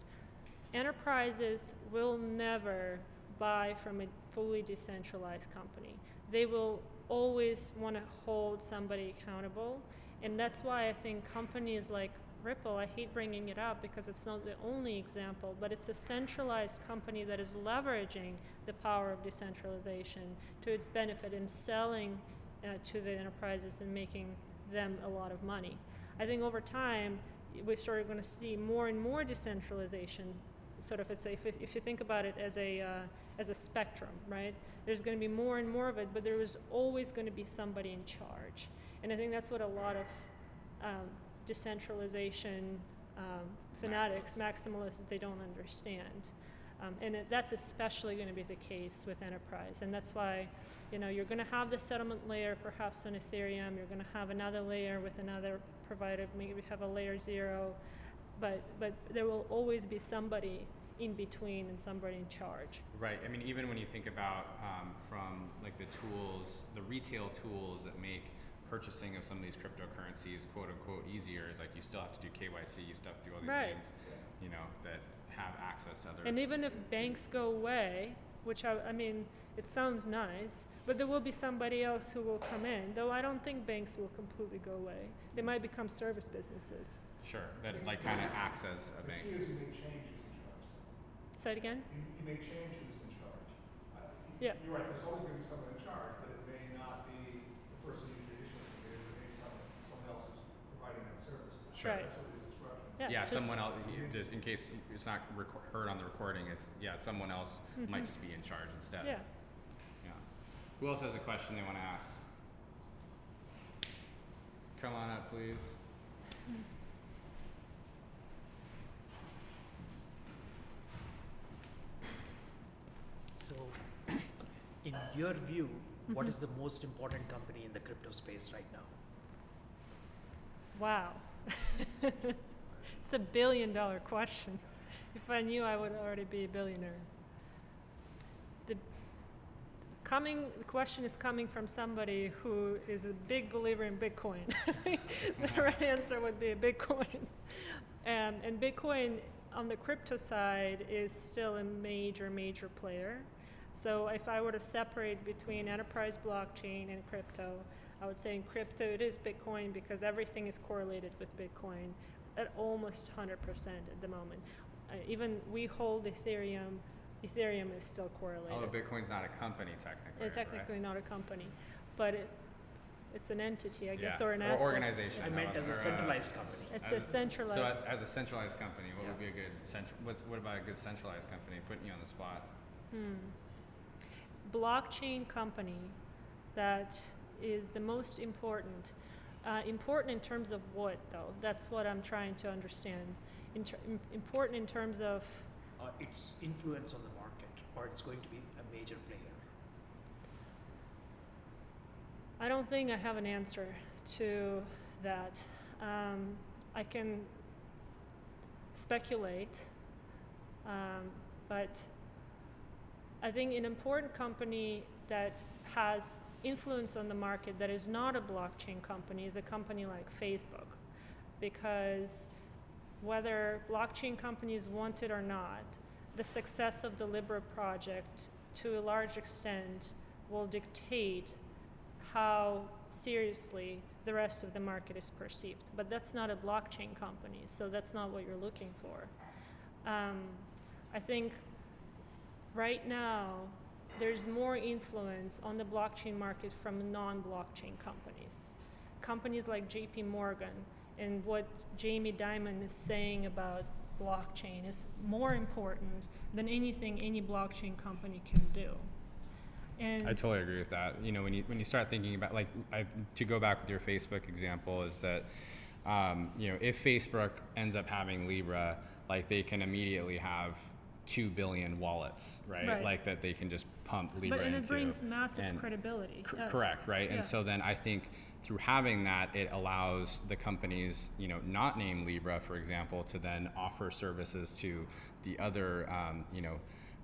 Speaker 2: Enterprises will never buy from a fully decentralized company. They will always want to hold somebody accountable. And that's why I think companies like Ripple, I hate bringing it up because it's not the only example, but it's a centralized company that is leveraging the power of decentralization to its benefit and selling uh, to the enterprises and making them a lot of money. I think over time, we're sort of going to see more and more decentralization. Sort of, it's a, if, if you think about it as a uh, as a spectrum, right? There's going to be more and more of it, but there is always going to be somebody in charge, and I think that's what a lot of um, decentralization um, fanatics, maximalists, they don't understand. Um, and it, that's especially going to be the case with enterprise. And that's why, you know, you're going to have the settlement layer perhaps on Ethereum. You're going to have another layer with another provider. Maybe have a layer zero, but but there will always be somebody in between and somebody in charge.
Speaker 1: Right. I mean, even when you think about um, from like the tools, the retail tools that make purchasing of some of these cryptocurrencies quote unquote easier is like you still have to do KYC, you still have to do all these
Speaker 2: Right.
Speaker 1: things, you know, that have access to other.
Speaker 2: And even if banks go away, which I, I mean, it sounds nice, but there will be somebody else who will come in. Though I don't think banks will completely go away. They might become service businesses.
Speaker 1: sure, that like kind of acts as a
Speaker 4: The
Speaker 1: bank.
Speaker 4: key is you make changes in charge.
Speaker 2: Say it again.
Speaker 4: You, you make changes in charge. Uh,
Speaker 2: Yeah.
Speaker 4: You're right, there's always gonna be someone in charge, but it may not be the person you traditionally think it is, it may be someone, someone else who's providing that service.
Speaker 1: Sure.
Speaker 2: Right.
Speaker 4: That's what it is instructions.
Speaker 2: Yeah,
Speaker 1: Yeah,
Speaker 2: just-
Speaker 1: someone else. you- Just in case it's not reco- heard on the recording, is yeah, someone else might
Speaker 2: Mhm.
Speaker 1: just be in charge instead.
Speaker 2: Yeah.
Speaker 1: Yeah. Who else has a question they want to ask? Come on up, please.
Speaker 5: So, in your view, what
Speaker 2: Mm-hmm.
Speaker 5: is the most important company in the crypto space right now?
Speaker 2: Wow. it's a billion dollar question. If I knew, I would already be a billionaire. The coming the question is coming from somebody who is a big believer in Bitcoin. the right answer would be Bitcoin. Um, and Bitcoin on the crypto side is still a major, major player. So if I were to separate between enterprise blockchain and crypto, I would say in crypto it is Bitcoin because everything is correlated with Bitcoin at almost 100% at the moment. Uh, even we hold Ethereum, Ethereum is still correlated.
Speaker 1: Although Bitcoin's not a company technically.
Speaker 2: It's
Speaker 1: right?
Speaker 2: technically not a company, but it, It's an entity, I guess,
Speaker 1: Yeah,
Speaker 2: or an
Speaker 1: or
Speaker 2: asset.
Speaker 1: organization.
Speaker 5: I meant as
Speaker 1: or,
Speaker 5: a
Speaker 1: uh,
Speaker 5: centralized company.
Speaker 2: It's
Speaker 1: as
Speaker 2: a centralized.
Speaker 1: So as, as a centralized company, what would be a good central? What's, what about a good centralized company? Putting you on the spot.
Speaker 2: Hmm. Blockchain company that is the most important. Uh, important in terms of what, though? That's what I'm trying to understand. Important in terms of
Speaker 5: Uh, its influence on the market, or it's going to be a major player.
Speaker 2: I don't think I have an answer to that. Um, I can speculate, um, but I think an important company that has influence on the market that is not a blockchain company is a company like Facebook. Because whether blockchain companies want it or not, the success of the Libra project to a large extent will dictate how seriously the rest of the market is perceived. But that's not a blockchain company, so that's not what you're looking for. Um, I think right now there's more influence on the blockchain market from non blockchain companies. Companies like JP Morgan and what Jamie Dimon is saying about blockchain is more important than anything any blockchain company can do. And
Speaker 1: I totally agree with that. You know, when you when you start thinking about like I, to go back with your Facebook example is that um, you know if Facebook ends up having Libra, like they can immediately have two billion wallets, right?
Speaker 2: Right.
Speaker 1: Like that they can just pump Libra
Speaker 2: but and
Speaker 1: into.
Speaker 2: it brings massive
Speaker 1: and-
Speaker 2: credibility. Yes.
Speaker 1: Correct, right?
Speaker 2: Yeah.
Speaker 1: And so then I think through having that, it allows the companies, you know, not named Libra, for example, to then offer services to the other, um, you know,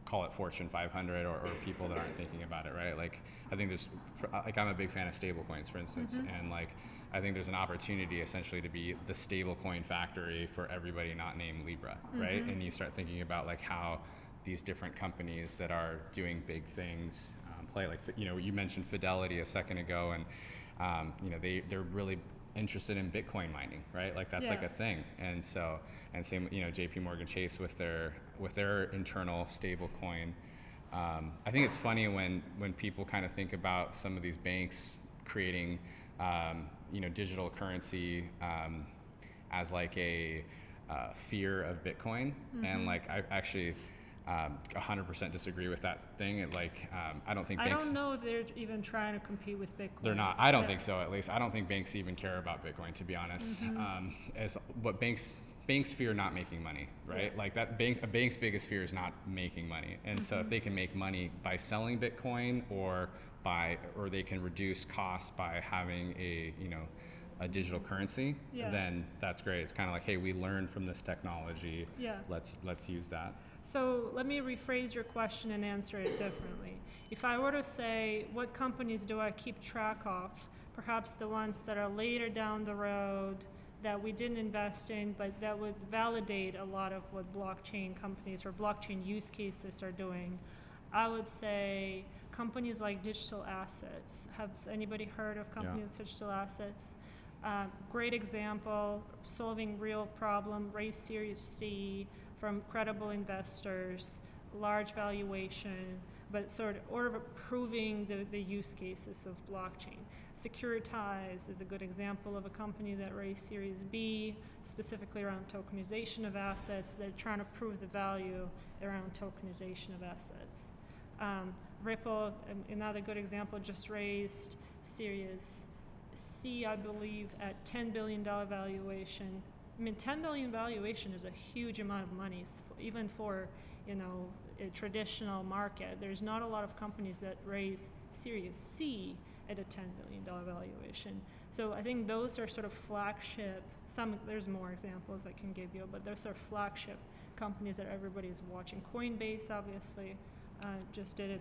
Speaker 1: call it Fortune 500 or, or people that aren't thinking about it, right? Like, I think there's, like, I'm a big fan of stablecoins, for instance,
Speaker 2: Mm-hmm.
Speaker 1: and like, I think there's an opportunity essentially to be the stablecoin factory for everybody not named Libra, right?
Speaker 2: Mm-hmm.
Speaker 1: And you start thinking about like how these different companies that are doing big things um, play. Like you know, you mentioned Fidelity a second ago, and um, you know they they're really interested in Bitcoin mining, right? Like that's like a thing. And so and same you know J.P. Morgan Chase with their with their internal stablecoin. Um, I think it's funny when when people kind of think about some of these banks creating um, you know digital currency um, as like a uh, fear of Bitcoin, and like I actually um, 100% disagree with that thing. It like um, I don't think
Speaker 2: I
Speaker 1: banks.
Speaker 2: I don't know if they're even trying to compete with Bitcoin.
Speaker 1: They're not. I don't
Speaker 2: Yeah.
Speaker 1: think so. At least I don't think banks even care about Bitcoin. To be honest,
Speaker 2: Mm-hmm.
Speaker 1: um, as what banks banks fear not making money, right?
Speaker 2: Yeah.
Speaker 1: Like that bank a bank's biggest fear is not making money, and so
Speaker 2: Mm-hmm.
Speaker 1: if they can make money by selling Bitcoin or by or they can reduce costs by having a you know a digital currency,
Speaker 2: Yeah.
Speaker 1: then that's great. It's kind of like, hey, we learned from this technology.
Speaker 2: Yeah.
Speaker 1: Let's let's use that.
Speaker 2: So let me rephrase your question and answer it differently. If I were to say, what companies do I keep track of? Perhaps the ones that are later down the road that we didn't invest in, but that would validate a lot of what blockchain companies or blockchain use cases are doing. I would say companies like digital assets. Has anybody heard of companies like digital assets? Um, great example, solving real problem, raise Series C from credible investors, large valuation, but sort of, or of proving the, the use cases of blockchain. Securitize is a good example of a company that raised Series B, specifically around tokenization of assets. They're trying to prove the value around tokenization of assets. Um, Ripple, um, another good example, just raised Series C, I believe, at $10 billion valuation. I mean, 10 billion valuation is a huge amount of money, even for you know a traditional market. There's not a lot of companies that raise Series C at a 10 billion dollar valuation. So I think those are sort of flagship. Some there's more examples I can give you, but those are flagship companies that everybody's watching. Coinbase, obviously, uh, just did an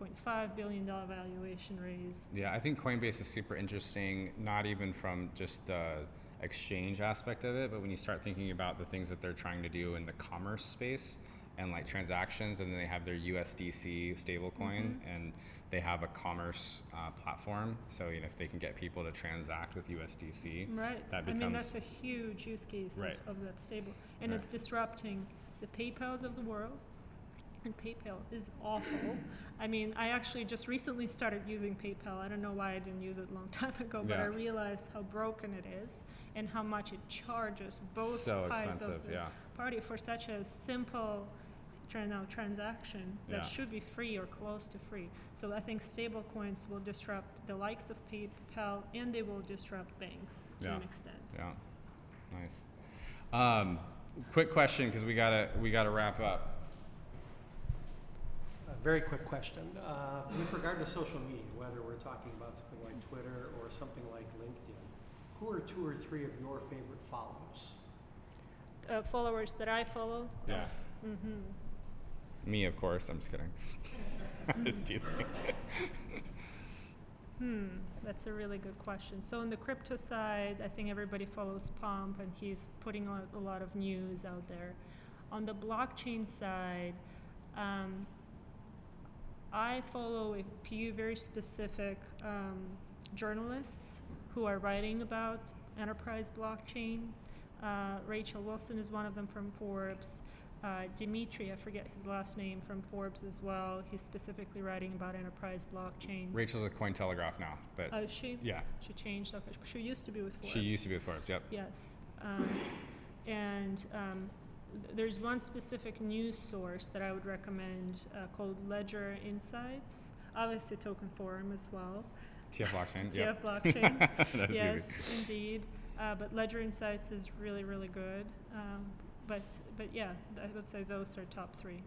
Speaker 2: 8.5 billion dollar valuation raise.
Speaker 1: Yeah, I think Coinbase is super interesting, not even from just the exchange aspect of it, but when you start thinking about the things that they're trying to do in the commerce space and like transactions, and then they have their USDC stablecoin and they have a commerce uh, platform. So, you know, if they can get people to transact with USDC,
Speaker 2: Right.
Speaker 1: That
Speaker 2: I mean, that's a huge use case
Speaker 1: Right.
Speaker 2: of, of that stable. And
Speaker 1: Right.
Speaker 2: it's disrupting the PayPals of the world and PayPal is awful. I mean, I actually just recently started using PayPal. I don't know why I didn't use it a long time ago, but
Speaker 1: Yeah.
Speaker 2: I realized how broken it is and how much it charges both
Speaker 1: So
Speaker 2: sides
Speaker 1: expensive,
Speaker 2: of the
Speaker 1: yeah.
Speaker 2: party for such a simple tran- no, transaction that
Speaker 1: Yeah.
Speaker 2: should be free or close to free. So I think stable coins will disrupt the likes of PayPal and they will disrupt banks to
Speaker 1: Yeah.
Speaker 2: an extent.
Speaker 1: Yeah, nice. Um, quick question because we gotta we gotta wrap up.
Speaker 6: A very quick question. Uh, with regard to social media, whether we're talking about something like Twitter or something like LinkedIn, who are two or three of your favorite follows?
Speaker 2: Uh, followers that I follow.
Speaker 1: Yeah,
Speaker 2: Mm-hmm.
Speaker 1: Me of course. I'm just kidding. just teasing.
Speaker 2: Hmm, that's a really good question. So on the crypto side, I think everybody follows Pomp, and he's putting out a lot of news out there. On the blockchain side, um, I follow a few very specific um, journalists who are writing about enterprise blockchain. Uh, Rachel Wolfson is one of them from Forbes. Uh, Dimitri, I forget his last name, from Forbes as well. He's specifically writing about enterprise blockchain.
Speaker 1: Rachel's with Cointelegraph now, but
Speaker 2: Oh, is she?
Speaker 1: yeah,
Speaker 2: She changed. Okay, she used to be with Forbes.
Speaker 1: she used to be with Forbes. Yep.
Speaker 2: Yes, um, and um, th- there's one specific news source that I would recommend uh, called Ledger Insights. Obviously, Token Forum as well.
Speaker 1: TF blockchain.
Speaker 2: TF
Speaker 1: Yep.
Speaker 2: blockchain. Yes,
Speaker 1: easy.
Speaker 2: indeed. Uh, but Ledger Insights is really, really good. Um, but, but yeah, I would say those are top three.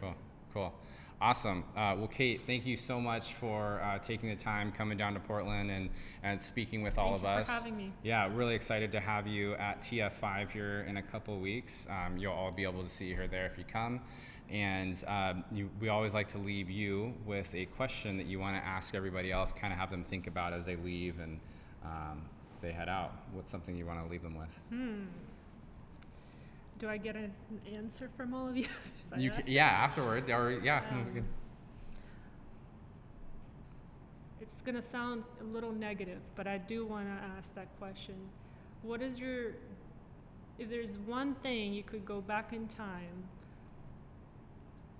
Speaker 1: Cool, cool, awesome. Uh, well, Kate, thank you so much for uh, taking the time, coming down to Portland, and and speaking with all of
Speaker 2: you
Speaker 1: us.
Speaker 2: for having me.
Speaker 1: Yeah, really excited to have you at TF5 here in a couple weeks. Um, you'll all be able to see her there if you come. And um, you, we always like to leave you with a question that you want to ask everybody else, kind of have them think about as they leave and um, they head out. What's something you want to leave them with?
Speaker 2: Hmm. Do I get an answer from all of you?
Speaker 1: You
Speaker 2: ask
Speaker 1: ca- yeah, afterwards, or yeah.
Speaker 2: Um, It's going to sound a little negative, but I do want to ask that question. What is your, if there's one thing you could go back in time,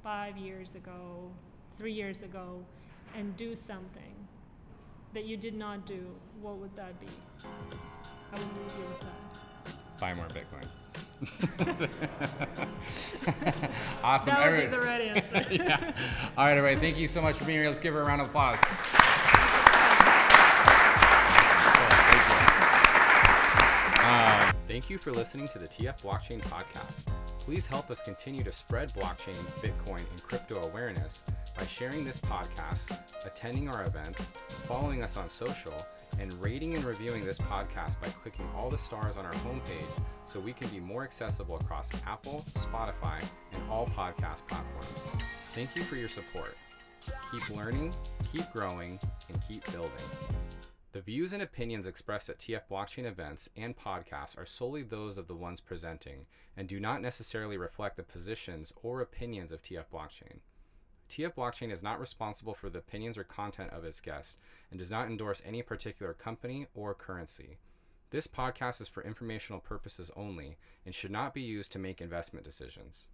Speaker 2: five years ago, three years ago, and do something that you did not do, what would that be? I will leave you with that.
Speaker 1: buy more Bitcoin. awesome.
Speaker 2: That would be the right answer.
Speaker 1: yeah. All right, everybody. Thank you so much for being here. Let's give her a round of applause. Uh, thank you for listening to the TF Blockchain Podcast. Please help us continue to spread blockchain, Bitcoin, and crypto awareness by sharing this podcast, attending our events, following us on social, and rating and reviewing this podcast by clicking all the stars on our homepage so we can be more accessible across Apple, Spotify, and all podcast platforms. Thank you for your support. Keep learning, keep growing, and keep building. The views and opinions expressed at TF Blockchain events and podcasts are solely those of the ones presenting and do not necessarily reflect the positions or opinions of TF Blockchain. TF Blockchain is not responsible for the opinions or content of its guests and does not endorse any particular company or currency. This podcast is for informational purposes only and should not be used to make investment decisions.